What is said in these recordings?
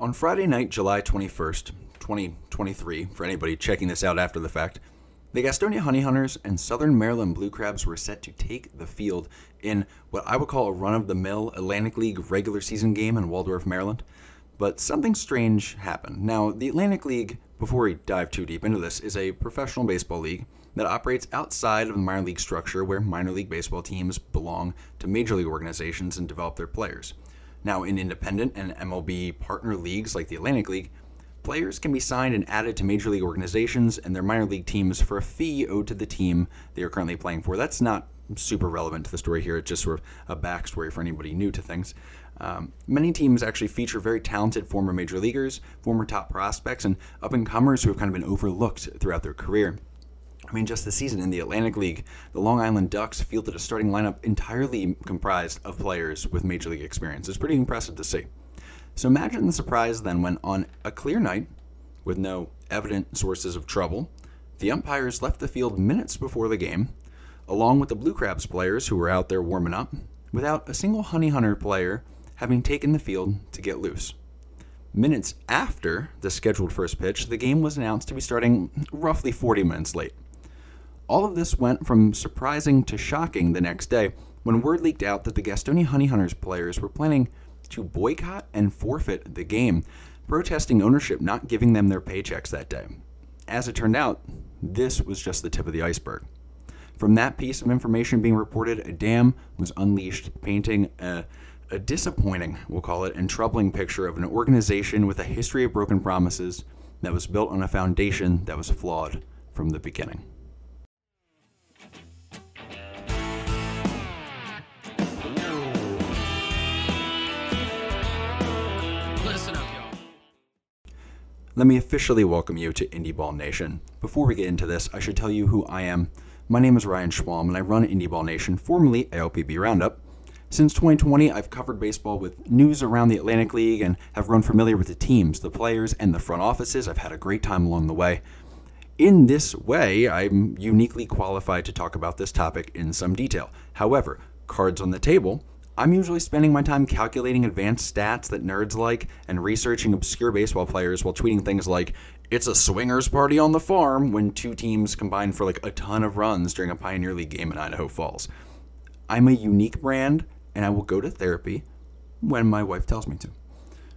On Friday night, July 21st, 2023, for anybody checking this out after the fact, the Gastonia Honey Hunters and Southern Maryland Blue Crabs were set to take the field in what I would call a run of the mill Atlantic League regular season game in Waldorf, Maryland. But something strange happened. Now, the Atlantic League, before we dive too deep into this, is a professional baseball league that operates outside of the minor league structure where minor league baseball teams belong to major league organizations and develop their players. Now, in independent and MLB partner leagues like the Atlantic League, players can be signed and added to major league organizations and their minor league teams for a fee owed to the team they are currently playing for. That's not super relevant to the story here. It's just sort of a backstory for anybody new to things. Um, many teams actually feature very talented former major leaguers, former top prospects, and up and comers who have kind of been overlooked throughout their career. I mean, just this season in the Atlantic League, the Long Island Ducks fielded a starting lineup entirely comprised of players with major league experience. It's pretty impressive to see. So imagine the surprise then when, on a clear night, with no evident sources of trouble, the umpires left the field minutes before the game, along with the Blue Crabs players who were out there warming up, without a single Honey Hunter player having taken the field to get loose. Minutes after the scheduled first pitch, the game was announced to be starting roughly 40 minutes late. All of this went from surprising to shocking the next day when word leaked out that the Gastonia Honey Hunters players were planning to boycott and forfeit the game, protesting ownership not giving them their paychecks that day. As it turned out, this was just the tip of the iceberg. From that piece of information being reported, a dam was unleashed, painting a, a disappointing, we'll call it, and troubling picture of an organization with a history of broken promises that was built on a foundation that was flawed from the beginning. Let me officially welcome you to Indy Ball Nation. Before we get into this, I should tell you who I am. My name is Ryan Schwalm, and I run Indy Ball Nation, formerly ALPB Roundup. Since 2020, I've covered baseball with news around the Atlantic League and have grown familiar with the teams, the players, and the front offices. I've had a great time along the way. In this way, I'm uniquely qualified to talk about this topic in some detail. However, cards on the table, I'm usually spending my time calculating advanced stats that nerds like and researching obscure baseball players while tweeting things like, it's a swingers party on the farm when two teams combine for like a ton of runs during a Pioneer League game in Idaho Falls. I'm a unique brand and I will go to therapy when my wife tells me to.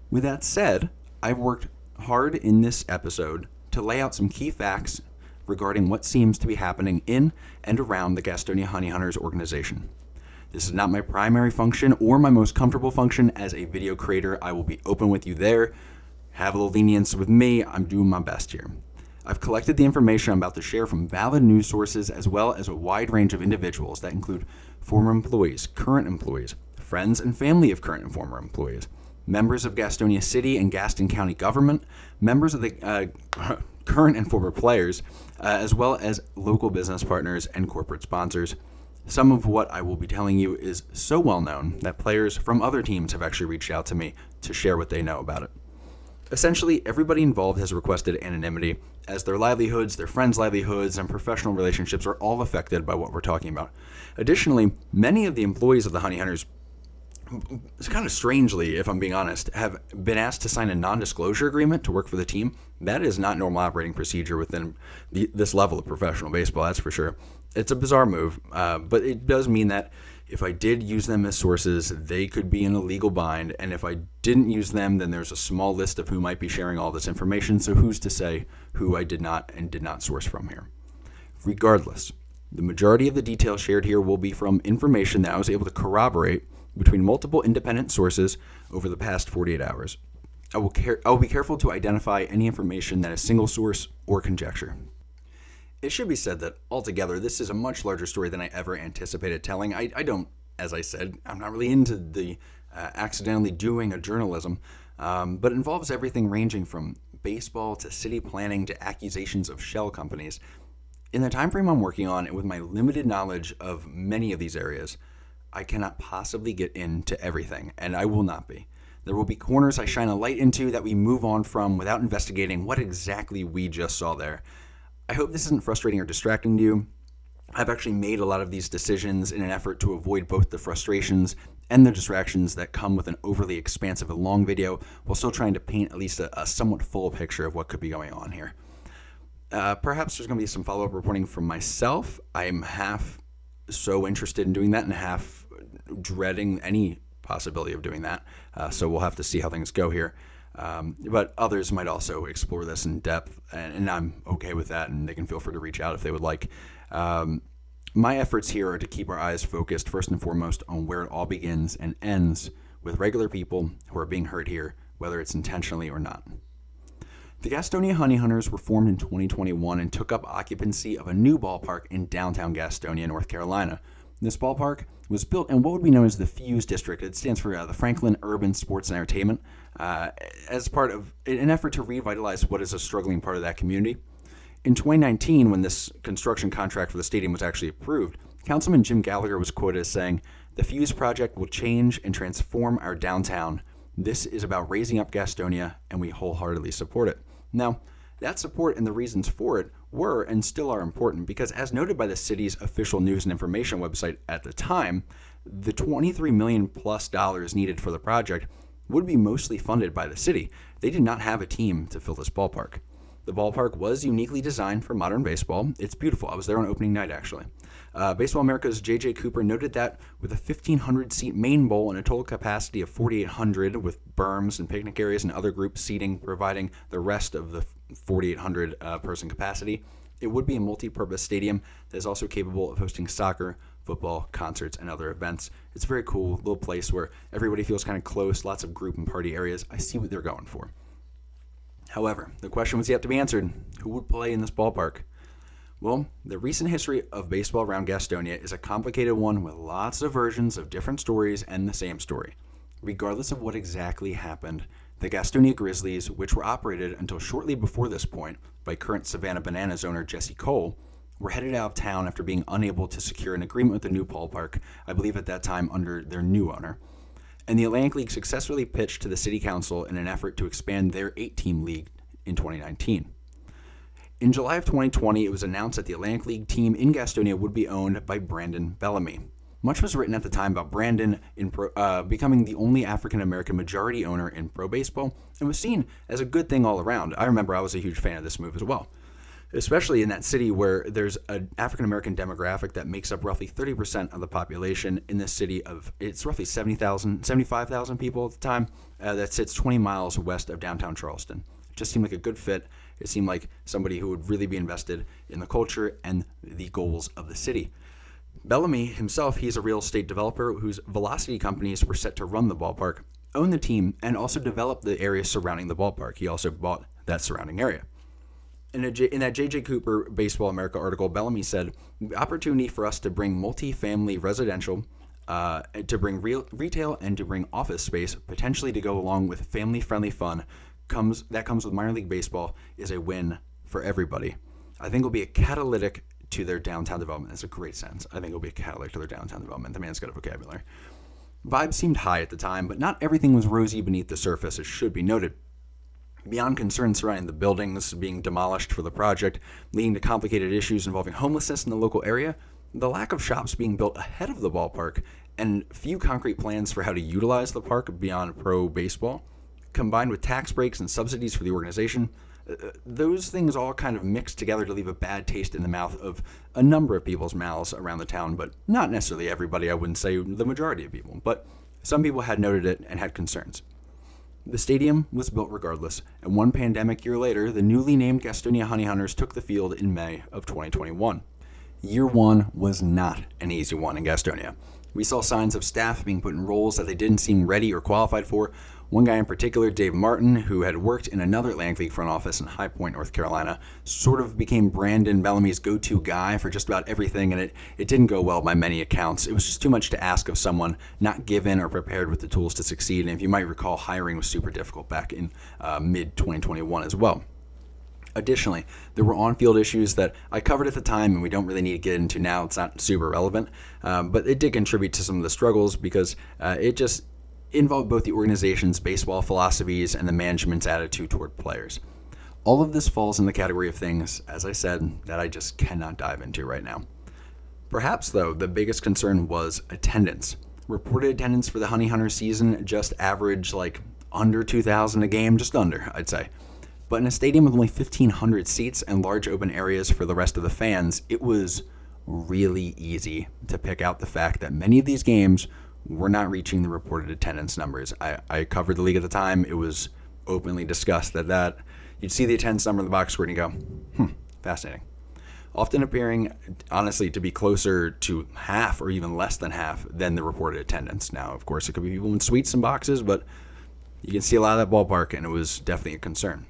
With that said, I've worked hard in this episode to lay out some key facts regarding what seems to be happening in and around the Gastonia Honey Hunters organization. This is not my primary function or my most comfortable function as a video creator. I will be open with you there. Have a little lenience with me. I'm doing my best here. I've collected the information I'm about to share from valid news sources as well as a wide range of individuals that include former employees, current employees, friends and family of current and former employees, members of Gastonia City and Gaston County government, members of the uh, current and former players, uh, as well as local business partners and corporate sponsors. Some of what I will be telling you is so well known that players from other teams have actually reached out to me to share what they know about it. Essentially, everybody involved has requested anonymity, as their livelihoods, their friends' livelihoods, and professional relationships are all affected by what we're talking about. Additionally, many of the employees of the Honey Hunters, kind of strangely, if I'm being honest, have been asked to sign a non disclosure agreement to work for the team. That is not normal operating procedure within the, this level of professional baseball, that's for sure it's a bizarre move, uh, but it does mean that if I did use them as sources, they could be in a legal bind. And if I didn't use them, then there's a small list of who might be sharing all this information. So who's to say who I did not and did not source from here? Regardless, the majority of the details shared here will be from information that I was able to corroborate between multiple independent sources over the past 48 hours. I will, care- I will be careful to identify any information that is single source or conjecture. It should be said that altogether, this is a much larger story than I ever anticipated telling. I, I don't, as I said, I'm not really into the uh, accidentally doing a journalism, um, but it involves everything ranging from baseball to city planning to accusations of shell companies. In the time frame I'm working on, and with my limited knowledge of many of these areas, I cannot possibly get into everything, and I will not be. There will be corners I shine a light into that we move on from without investigating what exactly we just saw there. I hope this isn't frustrating or distracting to you. I've actually made a lot of these decisions in an effort to avoid both the frustrations and the distractions that come with an overly expansive and long video while still trying to paint at least a, a somewhat full picture of what could be going on here. Uh, perhaps there's going to be some follow up reporting from myself. I'm half so interested in doing that and half dreading any possibility of doing that. Uh, so we'll have to see how things go here. Um, but others might also explore this in depth, and, and, I'm okay with that, and they can feel free to reach out if they would like. Um, my efforts here are to keep our eyes focused first and foremost on where it all begins and ends with regular people who are being hurt here, whether it's intentionally or not. The Gastonia Honey Hunters were formed in 2021 and took up occupancy of a new ballpark in downtown Gastonia, North Carolina. This ballpark was built in what would be known as the Fuse District. It stands for uh, the Franklin Urban Sports and Entertainment, uh, as part of an effort to revitalize what is a struggling part of that community. In 2019, when this construction contract for the stadium was actually approved, Councilman Jim Gallagher was quoted as saying, The Fuse project will change and transform our downtown. This is about raising up Gastonia, and we wholeheartedly support it. Now, that support and the reasons for it were and still are important because, as noted by the city's official news and information website at the time, the 23 million plus dollars needed for the project would be mostly funded by the city. They did not have a team to fill this ballpark. The ballpark was uniquely designed for modern baseball. It's beautiful. I was there on opening night, actually. Uh, baseball America's J.J. Cooper noted that with a 1,500 seat main bowl and a total capacity of 4,800 with berms and picnic areas and other group seating providing the rest of the 4,800 uh, person capacity, it would be a multi purpose stadium that is also capable of hosting soccer, football, concerts, and other events. It's a very cool little place where everybody feels kind of close, lots of group and party areas. I see what they're going for. However, the question was yet to be answered who would play in this ballpark? Well, the recent history of baseball around Gastonia is a complicated one with lots of versions of different stories and the same story. Regardless of what exactly happened, the Gastonia Grizzlies, which were operated until shortly before this point by current Savannah Bananas owner Jesse Cole, were headed out of town after being unable to secure an agreement with the new ballpark, I believe at that time under their new owner and the Atlantic League successfully pitched to the City Council in an effort to expand their eight team league in 2019. In July of 2020, it was announced that the Atlantic League team in Gastonia would be owned by Brandon Bellamy. Much was written at the time about Brandon pro, uh, becoming the only African American majority owner in pro baseball and was seen as a good thing all around. I remember I was a huge fan of this move as well especially in that city where there's an African American demographic that makes up roughly 30% of the population in this city of it's roughly 70,000 75,000 people at the time uh, that sits 20 miles west of downtown Charleston. It just seemed like a good fit. It seemed like somebody who would really be invested in the culture and the goals of the city. Bellamy himself, he's a real estate developer whose velocity companies were set to run the ballpark, own the team, and also develop the area surrounding the ballpark. He also bought that surrounding area in, in that JJ Cooper Baseball America article, Bellamy said the opportunity for us to bring multi-family residential, uh, to bring real retail, and to bring office space, potentially to go along with family-friendly fun, comes that comes with minor league baseball is a win for everybody. I think will be a catalytic to their downtown development. That's a great sense. I think it'll be a catalytic to their downtown development. The man's got a vocabulary. Vibes seemed high at the time, but not everything was rosy beneath the surface, it should be noted. Beyond concerns surrounding the buildings being demolished for the project, leading to complicated issues involving homelessness in the local area, the lack of shops being built ahead of the ballpark, and few concrete plans for how to utilize the park beyond pro baseball, combined with tax breaks and subsidies for the organization, uh, those things all kind of mixed together to leave a bad taste in the mouth of a number of people's mouths around the town, but not necessarily everybody. I wouldn't say the majority of people, but some people had noted it and had concerns. The stadium was built regardless, and one pandemic year later, the newly named Gastonia Honey Hunters took the field in May of 2021. Year one was not an easy one in Gastonia. We saw signs of staff being put in roles that they didn't seem ready or qualified for, one guy in particular, Dave Martin, who had worked in another Atlantic League front office in High Point, North Carolina, sort of became Brandon Bellamy's go to guy for just about everything, and it, it didn't go well by many accounts. It was just too much to ask of someone not given or prepared with the tools to succeed. And if you might recall, hiring was super difficult back in uh, mid 2021 as well. Additionally, there were on field issues that I covered at the time and we don't really need to get into now. It's not super relevant, um, but it did contribute to some of the struggles because uh, it just involved both the organization's baseball philosophies and the management's attitude toward players. All of this falls in the category of things, as I said, that I just cannot dive into right now. Perhaps, though, the biggest concern was attendance. Reported attendance for the Honey Hunter season just averaged like under 2,000 a game, just under, I'd say. But in a stadium with only 1,500 seats and large open areas for the rest of the fans, it was really easy to pick out the fact that many of these games were not reaching the reported attendance numbers. I, I covered the league at the time. It was openly discussed that that you'd see the attendance number in the box score and you go, hmm, fascinating. Often appearing, honestly, to be closer to half or even less than half than the reported attendance. Now, of course, it could be people in suites and boxes, but you can see a lot of that ballpark, and it was definitely a concern.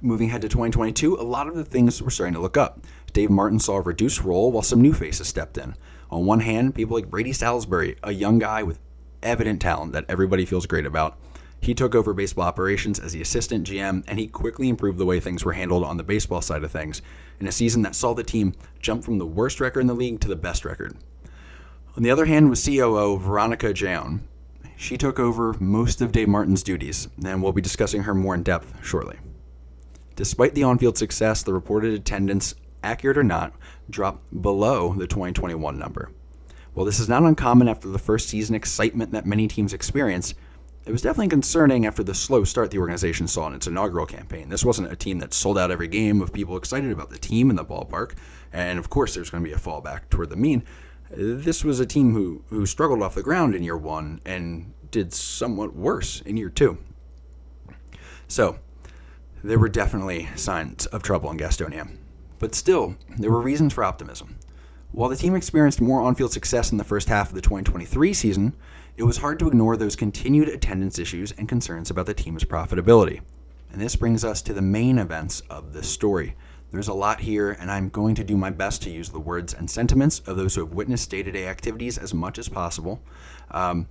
Moving ahead to 2022, a lot of the things were starting to look up. Dave Martin saw a reduced role while some new faces stepped in. On one hand, people like Brady Salisbury, a young guy with evident talent that everybody feels great about. He took over baseball operations as the assistant GM, and he quickly improved the way things were handled on the baseball side of things in a season that saw the team jump from the worst record in the league to the best record. On the other hand was COO Veronica Jaon. She took over most of Dave Martin's duties, and we'll be discussing her more in depth shortly. Despite the on field success, the reported attendance accurate or not, dropped below the 2021 number. While this is not uncommon after the first season excitement that many teams experience, it was definitely concerning after the slow start the organization saw in its inaugural campaign. This wasn't a team that sold out every game of people excited about the team and the ballpark, and of course there's going to be a fallback toward the mean. This was a team who, who struggled off the ground in year one and did somewhat worse in year two. So, there were definitely signs of trouble in Gastonia. But still, there were reasons for optimism. While the team experienced more on field success in the first half of the 2023 season, it was hard to ignore those continued attendance issues and concerns about the team's profitability. And this brings us to the main events of this story. There's a lot here, and I'm going to do my best to use the words and sentiments of those who have witnessed day to day activities as much as possible. Um,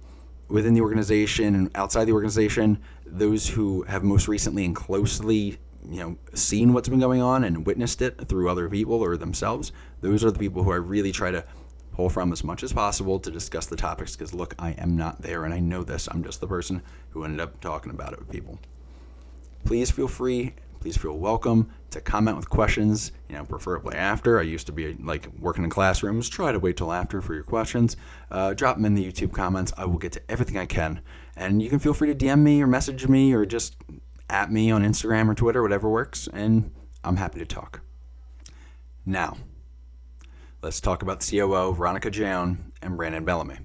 within the organization and outside the organization, those who have most recently and closely you know seen what's been going on and witnessed it through other people or themselves those are the people who i really try to pull from as much as possible to discuss the topics because look i am not there and i know this. I'm just the person who ended up talking about it with people. Please feel free please feel welcome to comment with questions you know preferably after. I used to be like working in classrooms. Try to wait till after for your questions. Uh, drop them in the youtube comments. I will get to everything i can. And you can feel free to dm me or message me or just at me on Instagram or Twitter, whatever works, and I'm happy to talk. Now, let's talk about COO Veronica Jaon and Brandon Bellamy.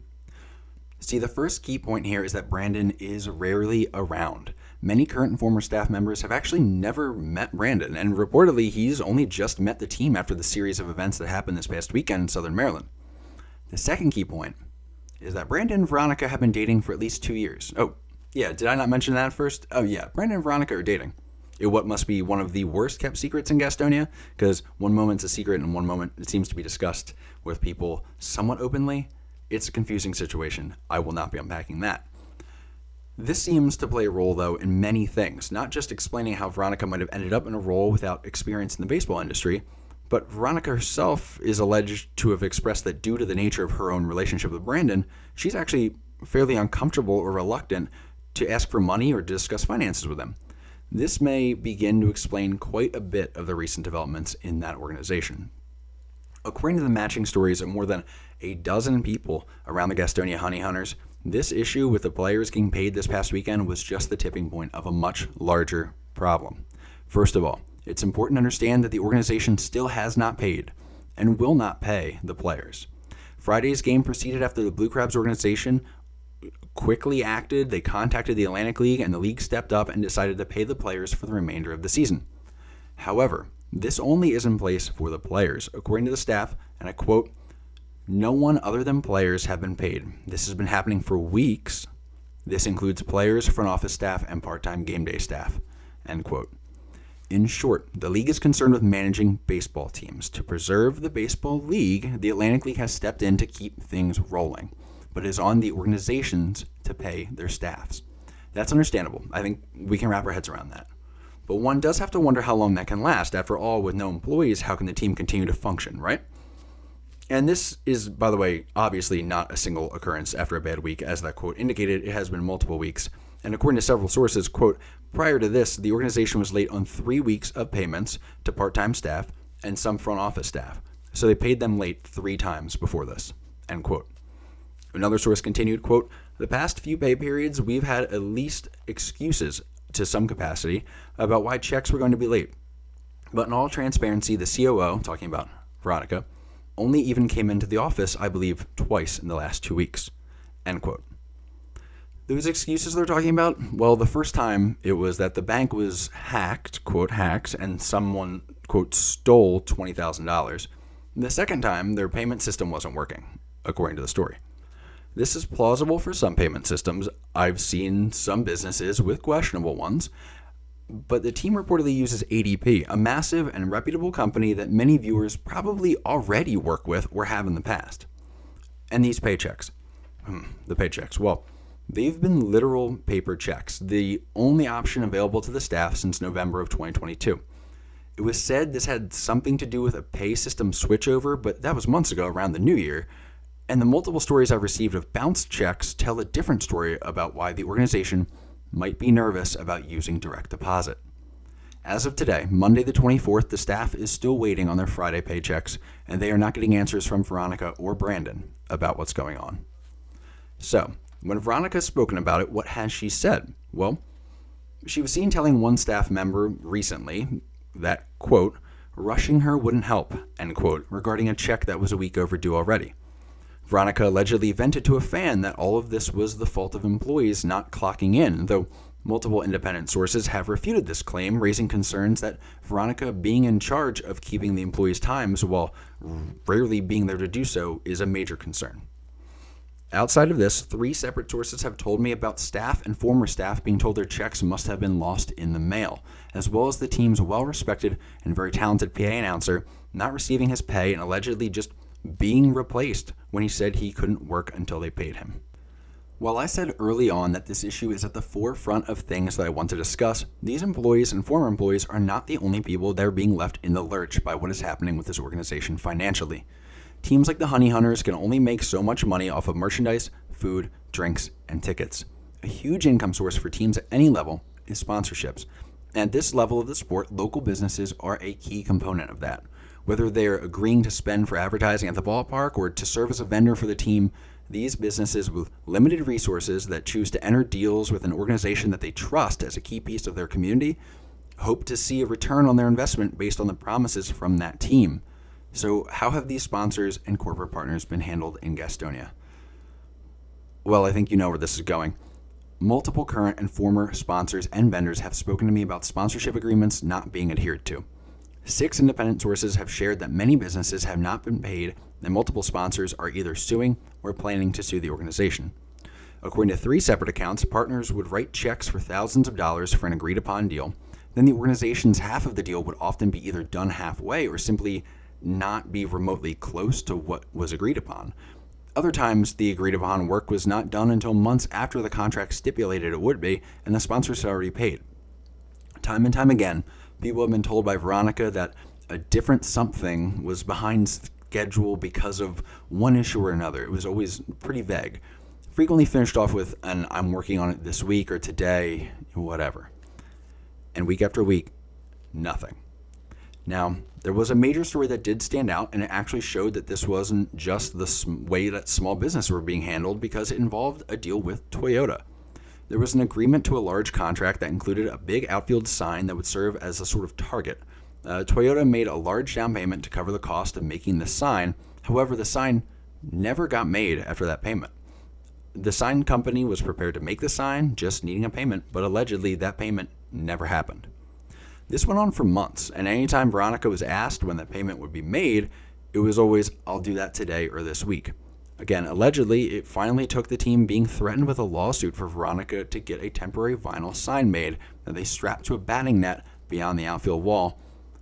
See, the first key point here is that Brandon is rarely around. Many current and former staff members have actually never met Brandon, and reportedly, he's only just met the team after the series of events that happened this past weekend in Southern Maryland. The second key point is that Brandon and Veronica have been dating for at least two years. Oh, yeah, did I not mention that first? Oh, yeah, Brandon and Veronica are dating. It, what must be one of the worst kept secrets in Gastonia, because one moment's a secret and one moment it seems to be discussed with people somewhat openly. It's a confusing situation. I will not be unpacking that. This seems to play a role, though, in many things, not just explaining how Veronica might have ended up in a role without experience in the baseball industry, but Veronica herself is alleged to have expressed that due to the nature of her own relationship with Brandon, she's actually fairly uncomfortable or reluctant to ask for money or to discuss finances with them. This may begin to explain quite a bit of the recent developments in that organization. According to the matching stories of more than a dozen people around the Gastonia Honey Hunters, this issue with the players getting paid this past weekend was just the tipping point of a much larger problem. First of all, it's important to understand that the organization still has not paid and will not pay the players. Friday's game proceeded after the Blue Crabs organization quickly acted. They contacted the Atlantic League, and the league stepped up and decided to pay the players for the remainder of the season. However, this only is in place for the players. According to the staff, and I quote, no one other than players have been paid. This has been happening for weeks. This includes players, front office staff, and part time game day staff. End quote. In short, the league is concerned with managing baseball teams. To preserve the baseball league, the Atlantic League has stepped in to keep things rolling but it is on the organizations to pay their staffs. That's understandable. I think we can wrap our heads around that. But one does have to wonder how long that can last. After all, with no employees, how can the team continue to function, right? And this is, by the way, obviously not a single occurrence after a bad week. As that quote indicated, it has been multiple weeks. And according to several sources, quote, prior to this, the organization was late on three weeks of payments to part time staff and some front office staff. So they paid them late three times before this, end quote. Another source continued, quote, The past few pay periods, we've had at least excuses to some capacity about why checks were going to be late. But in all transparency, the COO, talking about Veronica, only even came into the office, I believe, twice in the last two weeks. End quote. Those excuses they're talking about, well, the first time it was that the bank was hacked, quote, hacked, and someone, quote, stole $20,000. The second time, their payment system wasn't working, according to the story. This is plausible for some payment systems. I've seen some businesses with questionable ones, but the team reportedly uses ADP, a massive and reputable company that many viewers probably already work with or have in the past. And these paychecks. Hmm, the paychecks. Well, they've been literal paper checks, the only option available to the staff since November of 2022. It was said this had something to do with a pay system switchover, but that was months ago around the new year, and the multiple stories I've received of bounced checks tell a different story about why the organization might be nervous about using direct deposit. As of today, Monday the 24th, the staff is still waiting on their Friday paychecks, and they are not getting answers from Veronica or Brandon about what's going on. So, when Veronica has spoken about it, what has she said? Well, she was seen telling one staff member recently that, quote, rushing her wouldn't help, end quote, regarding a check that was a week overdue already. Veronica allegedly vented to a fan that all of this was the fault of employees not clocking in, though multiple independent sources have refuted this claim, raising concerns that Veronica being in charge of keeping the employees' times while rarely being there to do so is a major concern. Outside of this, three separate sources have told me about staff and former staff being told their checks must have been lost in the mail, as well as the team's well respected and very talented PA announcer not receiving his pay and allegedly just being replaced when he said he couldn't work until they paid him. While I said early on that this issue is at the forefront of things that I want to discuss, these employees and former employees are not the only people that are being left in the lurch by what is happening with this organization financially. Teams like the Honey Hunters can only make so much money off of merchandise, food, drinks, and tickets. A huge income source for teams at any level is sponsorships. And at this level of the sport, local businesses are a key component of that. Whether they're agreeing to spend for advertising at the ballpark or to serve as a vendor for the team, these businesses with limited resources that choose to enter deals with an organization that they trust as a key piece of their community hope to see a return on their investment based on the promises from that team. So, how have these sponsors and corporate partners been handled in Gastonia? Well, I think you know where this is going. Multiple current and former sponsors and vendors have spoken to me about sponsorship agreements not being adhered to. Six independent sources have shared that many businesses have not been paid, and multiple sponsors are either suing or planning to sue the organization. According to three separate accounts, partners would write checks for thousands of dollars for an agreed upon deal. Then the organization's half of the deal would often be either done halfway or simply not be remotely close to what was agreed upon. Other times, the agreed upon work was not done until months after the contract stipulated it would be, and the sponsors had already paid. Time and time again, people have been told by Veronica that a different something was behind schedule because of one issue or another. It was always pretty vague. Frequently finished off with an I'm working on it this week or today, whatever. And week after week, nothing. Now, there was a major story that did stand out, and it actually showed that this wasn't just the way that small businesses were being handled because it involved a deal with Toyota there was an agreement to a large contract that included a big outfield sign that would serve as a sort of target. Uh, Toyota made a large down payment to cover the cost of making the sign. However, the sign never got made after that payment. The sign company was prepared to make the sign, just needing a payment, but allegedly that payment never happened. This went on for months, and anytime Veronica was asked when that payment would be made, it was always, I'll do that today or this week. Again, allegedly, it finally took the team being threatened with a lawsuit for Veronica to get a temporary vinyl sign made that they strapped to a batting net beyond the outfield wall.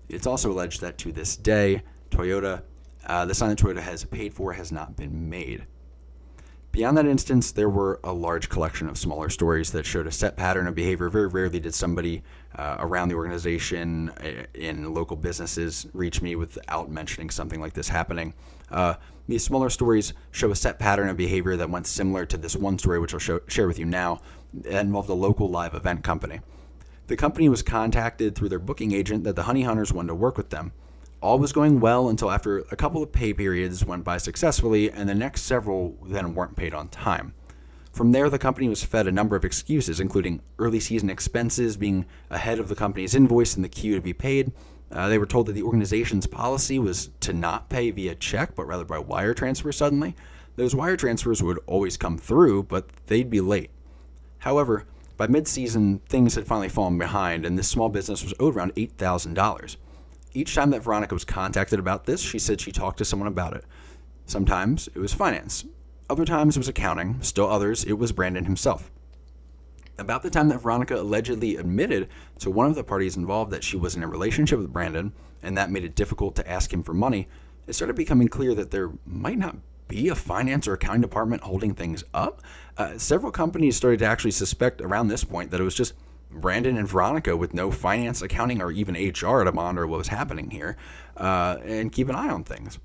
It's also alleged that to this day, Toyota, uh, the sign that Toyota has paid for has not been made. Beyond that instance, there were a large collection of smaller stories that showed a set pattern of behavior. Very rarely did somebody uh, around the organization uh, in local businesses reach me without mentioning something like this happening. Uh, these smaller stories show a set pattern of behavior that went similar to this one story, which I'll show, share with you now, that involved a local live event company. The company was contacted through their booking agent that the Honey Hunters wanted to work with them. All was going well until after a couple of pay periods went by successfully, and the next several then weren't paid on time. From there, the company was fed a number of excuses, including early season expenses being ahead of the company's invoice in the queue to be paid. Uh, they were told that the organization's policy was to not pay via check, but rather by wire transfer suddenly. Those wire transfers would always come through, but they'd be late. However, by mid season, things had finally fallen behind, and this small business was owed around $8,000. Each time that Veronica was contacted about this, she said she talked to someone about it. Sometimes it was finance, other times it was accounting, still others it was Brandon himself. About the time that Veronica allegedly admitted to one of the parties involved that she was in a relationship with Brandon, and that made it difficult to ask him for money, it started becoming clear that there might not be a finance or accounting department holding things up. Uh, several companies started to actually suspect around this point that it was just Brandon and Veronica with no finance, accounting, or even HR to monitor what was happening here uh, and keep an eye on things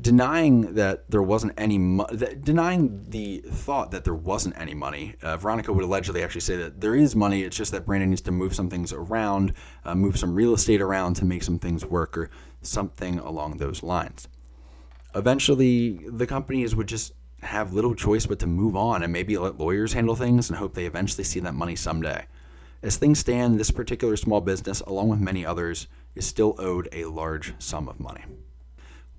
denying that there wasn't any mo- denying the thought that there wasn't any money. Uh, Veronica would allegedly actually say that there is money. It's just that Brandon needs to move some things around, uh, move some real estate around to make some things work, or something along those lines. Eventually, the companies would just have little choice but to move on and maybe let lawyers handle things and hope they eventually see that money someday. As things stand, this particular small business, along with many others, is still owed a large sum of money.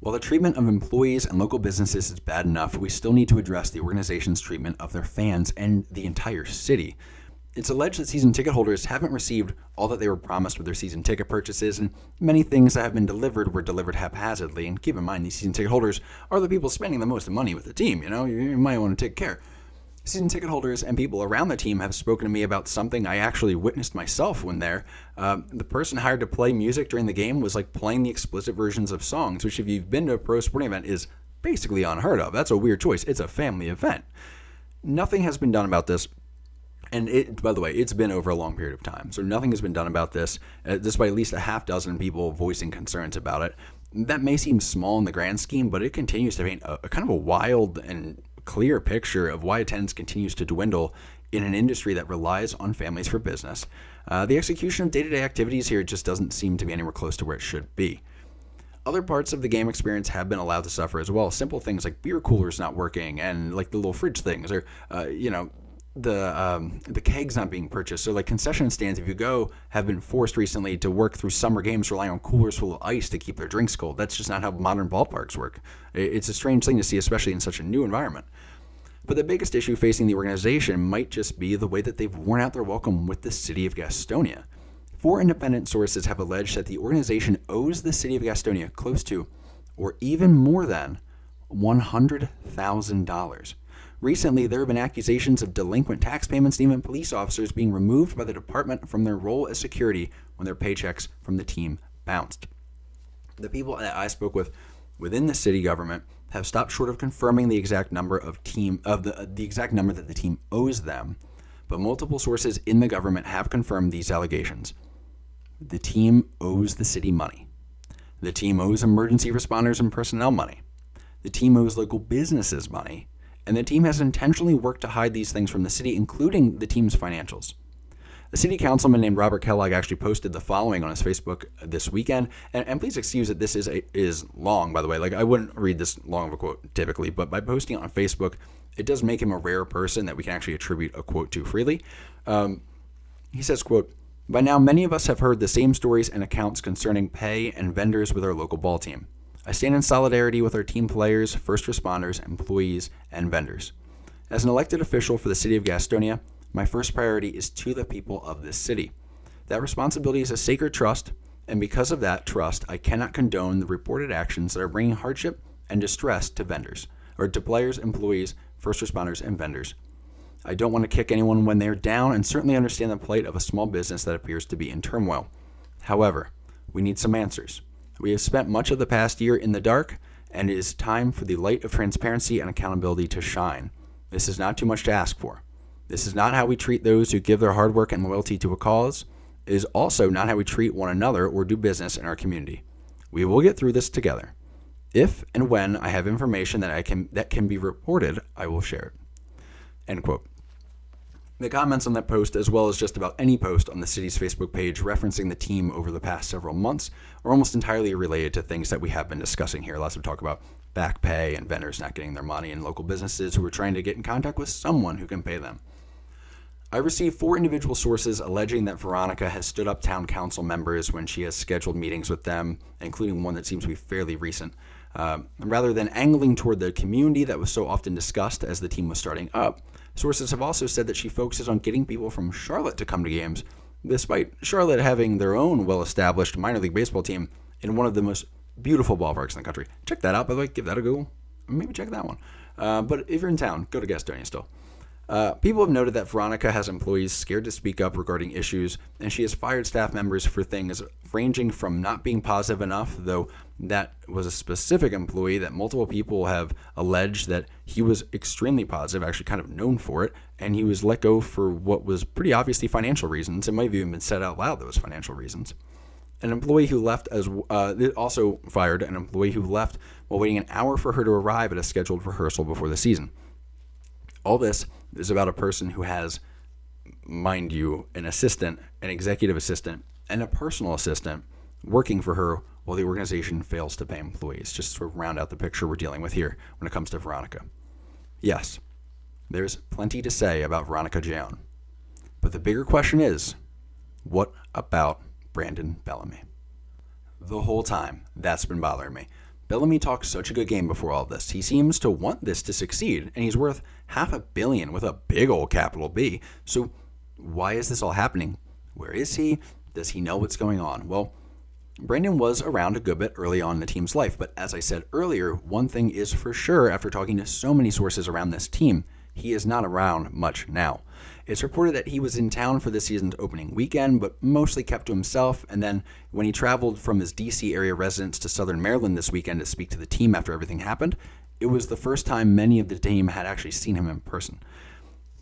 While the treatment of employees and local businesses is bad enough, we still need to address the organization's treatment of their fans and the entire city. It's alleged that season ticket holders haven't received all that they were promised with their season ticket purchases, and many things that have been delivered were delivered haphazardly. And keep in mind, these season ticket holders are the people spending the most money with the team. You know, you might want to take care. Season ticket holders and people around the team have spoken to me about something I actually witnessed myself when there. Uh, the person hired to play music during the game was like playing the explicit versions of songs, which, if you've been to a pro sporting event, is basically unheard of. That's a weird choice. It's a family event. Nothing has been done about this. And it, by the way, it's been over a long period of time. So nothing has been done about this, uh, despite at least a half dozen people voicing concerns about it. That may seem small in the grand scheme, but it continues to paint a, a kind of a wild and clear picture of why attendance continues to dwindle in an industry that relies on families for business. Uh, the execution of day to day activities here just doesn't seem to be anywhere close to where it should be. Other parts of the game experience have been allowed to suffer as well. Simple things like beer coolers not working and like the little fridge things, or uh, you know, the um, the kegs not being purchased. So like concession stands, if you go, have been forced recently to work through summer games relying on coolers full of ice to keep their drinks cold. That's just not how modern ballparks work. It's a strange thing to see, especially in such a new environment. But the biggest issue facing the organization might just be the way that they've worn out their welcome with the city of Gastonia. Four independent sources have alleged that the organization owes the city of Gastonia close to, or even more than, $100,000. Recently, there have been accusations of delinquent tax payments and even police officers being removed by the department from their role as security when their paychecks from the team bounced. The people that I spoke with within the city government have stopped short of confirming the exact number of team of the the exact number that the team owes them, but multiple sources in the government have confirmed these allegations. The team owes the city money. The team owes emergency responders and personnel money. The team owes local businesses money and the team has intentionally worked to hide these things from the city, including the team's financials. A city councilman named Robert Kellogg actually posted the following on his Facebook this weekend, and, and please excuse that this is a, is long, by the way. Like I wouldn't read this long of a quote typically, but by posting on Facebook, it does make him a rare person that we can actually attribute a quote to freely. Um, he says, "quote By now, many of us have heard the same stories and accounts concerning pay and vendors with our local ball team. I stand in solidarity with our team players, first responders, employees, and vendors. As an elected official for the city of Gastonia, my first priority is to the people of this city. That responsibility is a sacred trust, and because of that trust, I cannot condone the reported actions that are bringing hardship and distress to vendors, or to players, employees, first responders, and vendors. I don't want to kick anyone when they're down and certainly understand the plight of a small business that appears to be in turmoil. However, we need some answers. We have spent much of the past year in the dark, and it is time for the light of transparency and accountability to shine. This is not too much to ask for. This is not how we treat those who give their hard work and loyalty to a cause. It is also not how we treat one another or do business in our community. We will get through this together. If and when I have information that I can that can be reported, I will share it. End quote. The comments on that post, as well as just about any post on the city's Facebook page referencing the team over the past several months, are almost entirely related to things that we have been discussing here. Lots of talk about back pay and vendors not getting their money, and local businesses who are trying to get in contact with someone who can pay them. I received four individual sources alleging that Veronica has stood up town council members when she has scheduled meetings with them, including one that seems to be fairly recent. Uh, rather than angling toward the community that was so often discussed as the team was starting up, Sources have also said that she focuses on getting people from Charlotte to come to games, despite Charlotte having their own well established minor league baseball team in one of the most beautiful ballparks in the country. Check that out, by the way. Give that a Google. Maybe check that one. Uh, but if you're in town, go to Gastonia still. Uh, people have noted that Veronica has employees scared to speak up regarding issues, and she has fired staff members for things ranging from not being positive enough, though that was a specific employee that multiple people have alleged that he was extremely positive, actually kind of known for it, and he was let go for what was pretty obviously financial reasons. It might have even been said out loud that was financial reasons. An employee who left as uh, also fired an employee who left while waiting an hour for her to arrive at a scheduled rehearsal before the season. All this is about a person who has, mind you, an assistant, an executive assistant, and a personal assistant working for her while the organization fails to pay employees. Just to round out the picture we're dealing with here when it comes to Veronica. Yes, there's plenty to say about Veronica Gion. But the bigger question is what about Brandon Bellamy? The whole time, that's been bothering me. Bellamy talks such a good game before all this. He seems to want this to succeed, and he's worth half a billion with a big old capital B. So, why is this all happening? Where is he? Does he know what's going on? Well, Brandon was around a good bit early on in the team's life, but as I said earlier, one thing is for sure after talking to so many sources around this team he is not around much now. It's reported that he was in town for the season's opening weekend, but mostly kept to himself. And then when he traveled from his DC area residence to Southern Maryland this weekend to speak to the team after everything happened, it was the first time many of the team had actually seen him in person.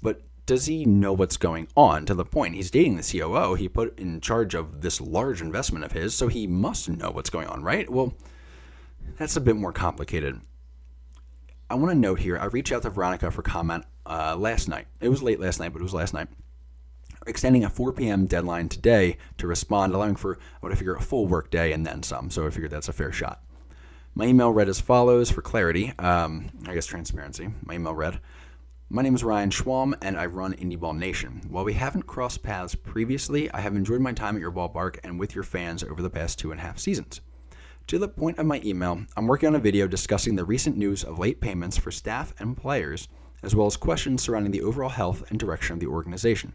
But does he know what's going on to the point he's dating the COO he put in charge of this large investment of his, so he must know what's going on, right? Well, that's a bit more complicated. I want to note here, I reached out to Veronica for comment uh, last night. It was late last night, but it was last night. Extending a 4 p.m. deadline today to respond, allowing for what I figure a full work day and then some. So I figured that's a fair shot. My email read as follows for clarity, um, I guess transparency. My email read My name is Ryan Schwalm, and I run Indy Ball Nation. While we haven't crossed paths previously, I have enjoyed my time at your ballpark and with your fans over the past two and a half seasons. To the point of my email, I'm working on a video discussing the recent news of late payments for staff and players, as well as questions surrounding the overall health and direction of the organization.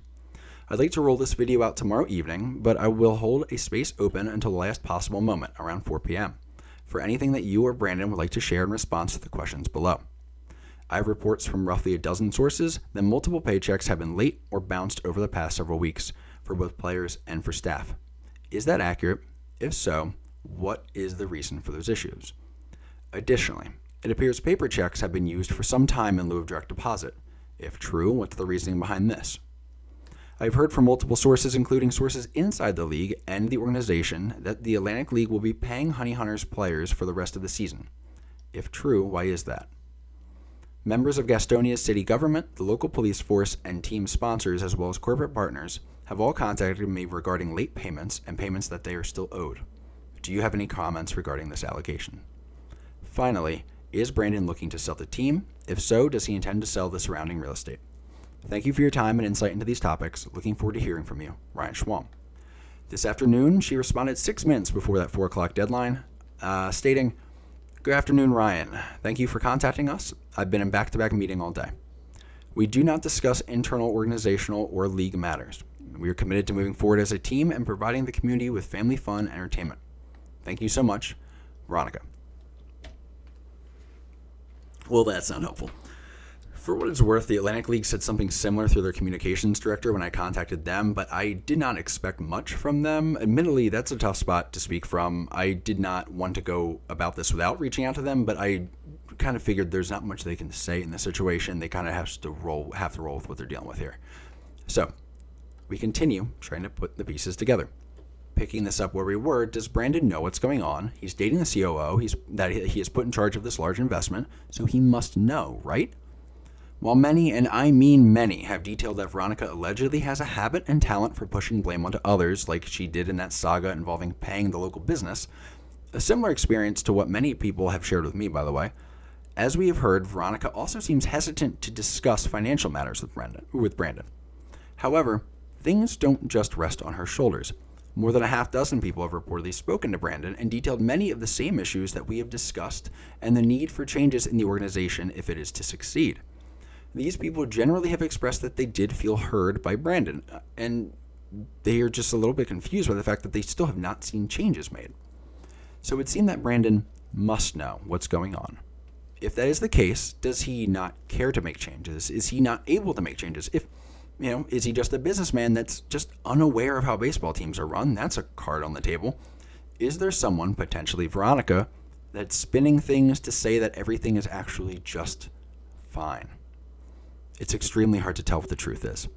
I'd like to roll this video out tomorrow evening, but I will hold a space open until the last possible moment, around 4 p.m., for anything that you or Brandon would like to share in response to the questions below. I have reports from roughly a dozen sources that multiple paychecks have been late or bounced over the past several weeks for both players and for staff. Is that accurate? If so, what is the reason for those issues? Additionally, it appears paper checks have been used for some time in lieu of direct deposit. If true, what's the reasoning behind this? I've heard from multiple sources, including sources inside the league and the organization, that the Atlantic League will be paying Honey Hunters players for the rest of the season. If true, why is that? Members of Gastonia's city government, the local police force, and team sponsors, as well as corporate partners, have all contacted me regarding late payments and payments that they are still owed. Do you have any comments regarding this allegation? Finally, is Brandon looking to sell the team? If so, does he intend to sell the surrounding real estate? Thank you for your time and insight into these topics. Looking forward to hearing from you, Ryan Schwalm. This afternoon, she responded six minutes before that 4 o'clock deadline, uh, stating, Good afternoon, Ryan. Thank you for contacting us. I've been in back to back meeting all day. We do not discuss internal organizational or league matters. We are committed to moving forward as a team and providing the community with family fun and entertainment. Thank you so much, Veronica. Well, that's not helpful. For what it's worth, the Atlantic League said something similar through their communications director when I contacted them, but I did not expect much from them. Admittedly, that's a tough spot to speak from. I did not want to go about this without reaching out to them, but I kind of figured there's not much they can say in this situation. They kind of have to roll have to roll with what they're dealing with here. So, we continue trying to put the pieces together picking this up where we were, does Brandon know what's going on? He's dating the COO. He's that he is put in charge of this large investment, so he must know, right? While many, and I mean many, have detailed that Veronica allegedly has a habit and talent for pushing blame onto others, like she did in that saga involving paying the local business, a similar experience to what many people have shared with me, by the way. As we have heard, Veronica also seems hesitant to discuss financial matters with Brandon. With Brandon. However, things don't just rest on her shoulders. More than a half dozen people have reportedly spoken to Brandon and detailed many of the same issues that we have discussed and the need for changes in the organization if it is to succeed. These people generally have expressed that they did feel heard by Brandon, uh, and they are just a little bit confused by the fact that they still have not seen changes made. So it would seem that Brandon must know what's going on. If that is the case, does he not care to make changes? Is he not able to make changes? If you know, is he just a businessman that's just unaware of how baseball teams are run? That's a card on the table. Is there someone, potentially Veronica, that's spinning things to say that everything is actually just fine? It's extremely hard to tell what the truth is.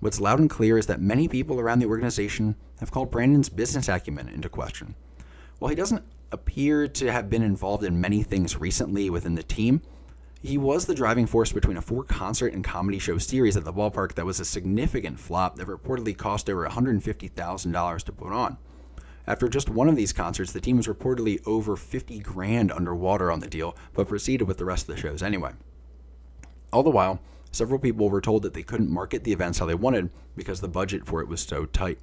What's loud and clear is that many people around the organization have called Brandon's business acumen into question. While he doesn't appear to have been involved in many things recently within the team, he was the driving force between a four concert and comedy show series at the ballpark that was a significant flop that reportedly cost over $150,000 to put on. After just one of these concerts, the team was reportedly over 50 grand underwater on the deal, but proceeded with the rest of the shows anyway. All the while, several people were told that they couldn't market the events how they wanted because the budget for it was so tight.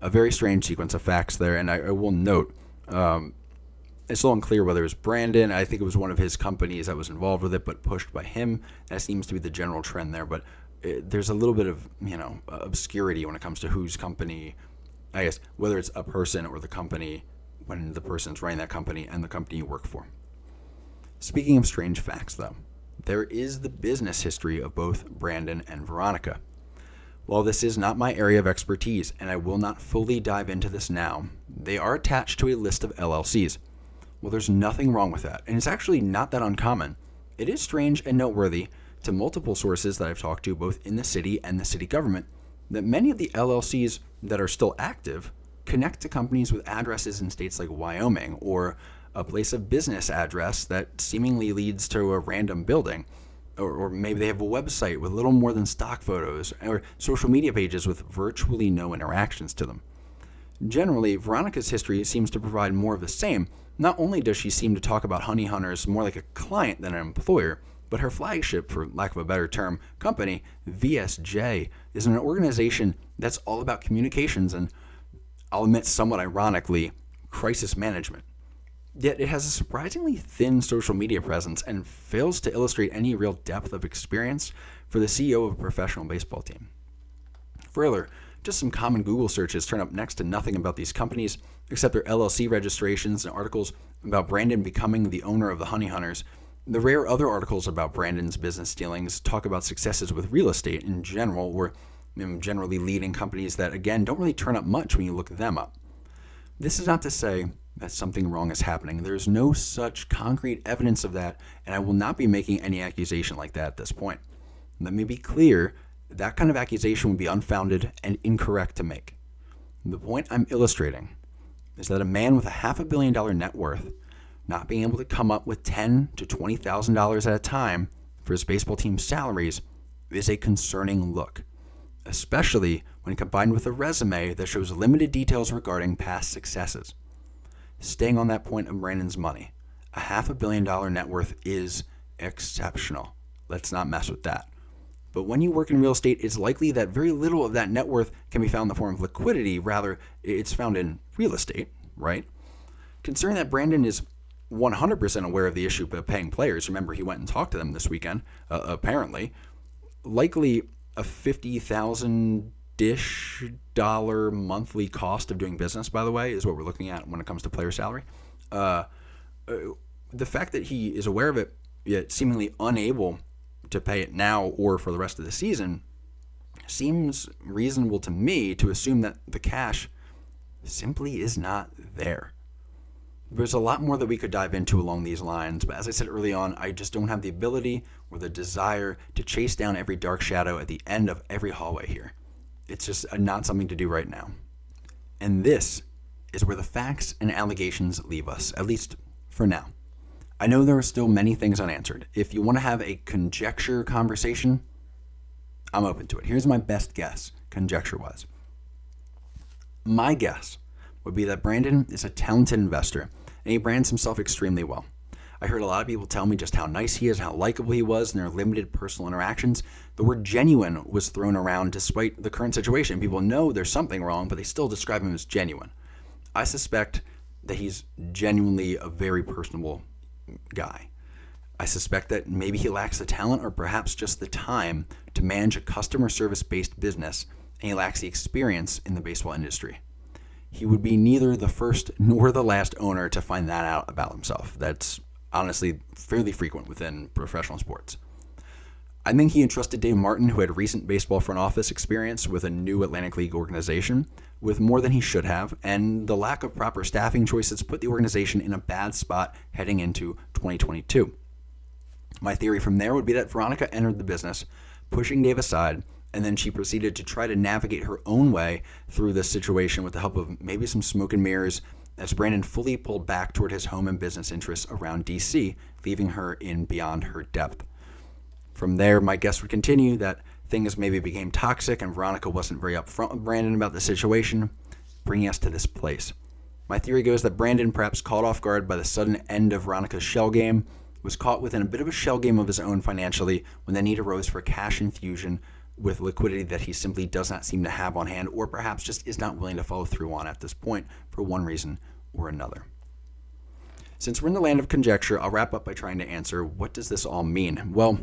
A very strange sequence of facts there, and I, I will note um, it's still unclear whether it was Brandon. I think it was one of his companies that was involved with it, but pushed by him. That seems to be the general trend there. But it, there's a little bit of you know obscurity when it comes to whose company. I guess whether it's a person or the company when the person's running that company and the company you work for. Speaking of strange facts, though, there is the business history of both Brandon and Veronica. While this is not my area of expertise, and I will not fully dive into this now, they are attached to a list of LLCs well, there's nothing wrong with that, and it's actually not that uncommon. It is strange and noteworthy to multiple sources that I've talked to, both in the city and the city government, that many of the LLCs that are still active connect to companies with addresses in states like Wyoming or a place of business address that seemingly leads to a random building. Or, or, maybe they have a website with little more than stock photos, or social media pages with virtually no interactions to them. Generally, Veronica's history seems to provide more of the same, not only does she seem to talk about honey hunters more like a client than an employer, but her flagship, for lack of a better term, company, VSJ, is an organization that's all about communications and, I'll admit somewhat ironically, crisis management. Yet it has a surprisingly thin social media presence and fails to illustrate any real depth of experience for the CEO of a professional baseball team. Further, just some common Google searches turn up next to nothing about these companies, except their LLC registrations and articles about Brandon becoming the owner of the Honey Hunters. The rare other articles about Brandon's business dealings talk about successes with real estate in general, or generally leading companies that, again, don't really turn up much when you look them up. This is not to say that something wrong is happening. There is no such concrete evidence of that, and I will not be making any accusation like that at this point. Let me be clear that kind of accusation would be unfounded and incorrect to make. The point I'm illustrating is that a man with a half a billion dollar net worth not being able to come up with ten to twenty thousand dollars at a time for his baseball team's salaries is a concerning look, especially when combined with a resume that shows limited details regarding past successes. Staying on that point of Brandon's money, a half a billion dollar net worth is exceptional. Let's not mess with that. But when you work in real estate, it's likely that very little of that net worth can be found in the form of liquidity. Rather, it's found in real estate, right? Considering that Brandon is 100% aware of the issue of paying players, remember he went and talked to them this weekend, uh, apparently, likely a 50,000 dish dollar monthly cost of doing business, by the way, is what we're looking at when it comes to player salary. Uh, uh the fact that he is aware of it, yet seemingly unable to pay it now or for the rest of the season seems reasonable to me to assume that the cash simply is not there. There's a lot more that we could dive into along these lines, but as I said early on, I just don't have the ability or the desire to chase down every dark shadow at the end of every hallway here. It's just not something to do right now. And this is where the facts and allegations leave us, at least for now. I know there are still many things unanswered. If you want to have a conjecture conversation, I'm open to it. Here's my best guess, conjecture wise. My guess would be that Brandon is a talented investor and he brands himself extremely well. I heard a lot of people tell me just how nice he is, how likable he was in their limited personal interactions. The word genuine was thrown around despite the current situation. People know there's something wrong, but they still describe him as genuine. I suspect that he's genuinely a very personable guy. I suspect that maybe he lacks the talent or perhaps just the time to manage a customer service based business, and he lacks the experience in the baseball industry. He would be neither the first nor the last owner to find that out about himself. That's honestly fairly frequent within professional sports. I think he entrusted Dave Martin, who had recent baseball front office experience with a new Atlantic League organization, with more than he should have, and the lack of proper staffing choices put the organization in a bad spot heading into 2022. My theory from there would be that Veronica entered the business, pushing Dave aside, and then she proceeded to try to navigate her own way through this situation with the help of maybe some smoke and mirrors as Brandon fully pulled back toward his home and business interests around DC, leaving her in beyond her depth. From there, my guess would continue that things maybe became toxic and Veronica wasn't very upfront with Brandon about the situation, bringing us to this place. My theory goes that Brandon, perhaps caught off guard by the sudden end of Veronica's shell game, was caught within a bit of a shell game of his own financially when the need arose for cash infusion with liquidity that he simply does not seem to have on hand, or perhaps just is not willing to follow through on at this point for one reason or another. Since we're in the land of conjecture, I'll wrap up by trying to answer what does this all mean? Well,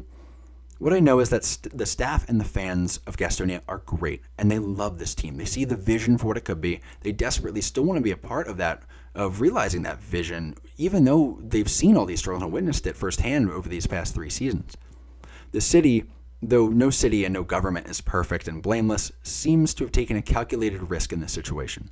what I know is that st- the staff and the fans of Gastonia are great, and they love this team. They see the vision for what it could be. They desperately still want to be a part of that, of realizing that vision, even though they've seen all these struggles and witnessed it firsthand over these past three seasons. The city though no city and no government is perfect and blameless, seems to have taken a calculated risk in this situation.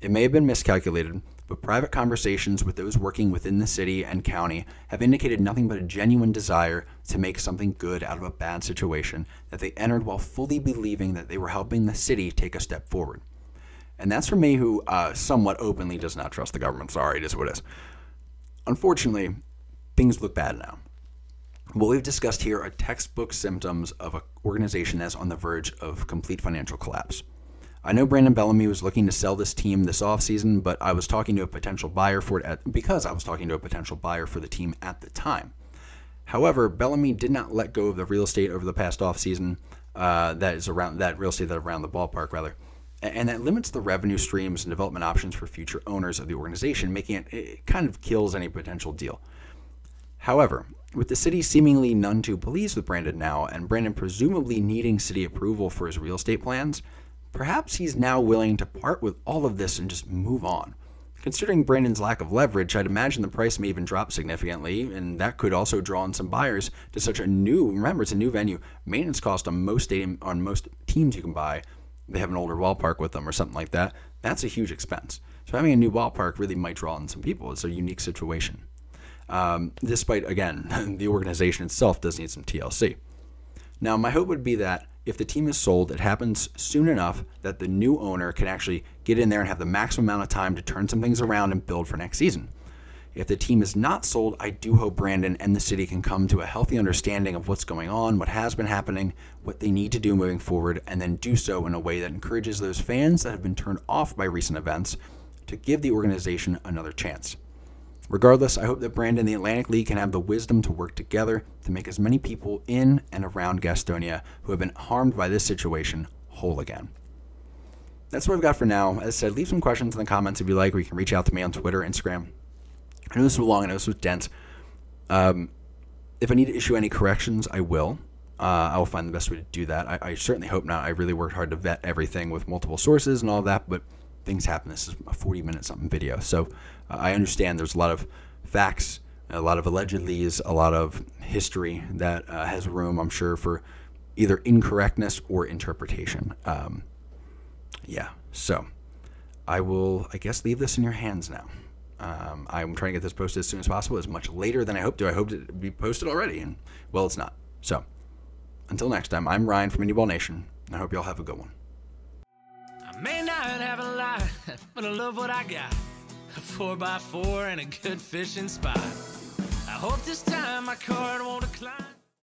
It may have been miscalculated, but private conversations with those working within the city and county have indicated nothing but a genuine desire to make something good out of a bad situation that they entered while fully believing that they were helping the city take a step forward. And that's for me, who uh, somewhat openly does not trust the government. Sorry, it is what it is. Unfortunately, things look bad now. What we've discussed here are textbook symptoms of an organization that's on the verge of complete financial collapse. I know Brandon Bellamy was looking to sell this team this offseason, but I was talking to a potential buyer for it at, because I was talking to a potential buyer for the team at the time. However, Bellamy did not let go of the real estate over the past offseason uh, that is around that real estate that around the ballpark rather, and that limits the revenue streams and development options for future owners of the organization, making it, it kind of kills any potential deal. However, with the city seemingly none too pleased with Brandon now, and Brandon presumably needing city approval for his real estate plans, perhaps he's now willing to part with all of this and just move on. Considering Brandon's lack of leverage, I'd imagine the price may even drop significantly, and that could also draw in some buyers to such a new. Remember, it's a new venue. Maintenance cost on most stadium on most teams you can buy, they have an older ballpark with them or something like that. That's a huge expense. So having a new ballpark really might draw in some people. It's a unique situation um, despite, again, the organization itself does need some TLC. Now, my hope would be that if the team is sold, it happens soon enough that the new owner can actually get in there and have the maximum amount of time to turn some things around and build for next season. If the team is not sold, I do hope Brandon and the city can come to a healthy understanding of what's going on, what has been happening, what they need to do moving forward, and then do so in a way that encourages those fans that have been turned off by recent events to give the organization another chance. Regardless, I hope that Brandon and the Atlantic League can have the wisdom to work together to make as many people in and around Gastonia who have been harmed by this situation whole again. That's what I've got for now. As I said, leave some questions in the comments if you like, or you can reach out to me on Twitter, Instagram. I know this was long, I know this was dense. Um, if I need to issue any corrections, I will. Uh, I will find the best way to do that. I, I, certainly hope not. I really worked hard to vet everything with multiple sources and all that, but things happen. This is a 40 minute something video. So I understand there's a lot of facts, a lot of allegedlys, a lot of history that uh, has room, I'm sure, for either incorrectness or interpretation. Um, yeah, so I will, I guess, leave this in your hands now. Um, I'm trying to get this posted as soon as possible, as much later than I hoped to. I hoped it would be posted already, and well, it's not. So until next time, I'm Ryan from Indy Ball Nation, and I hope you all have a good one. I may not have a lot, but I love what I got. A 4x4 and a good fishing spot. I hope this time my card won't decline.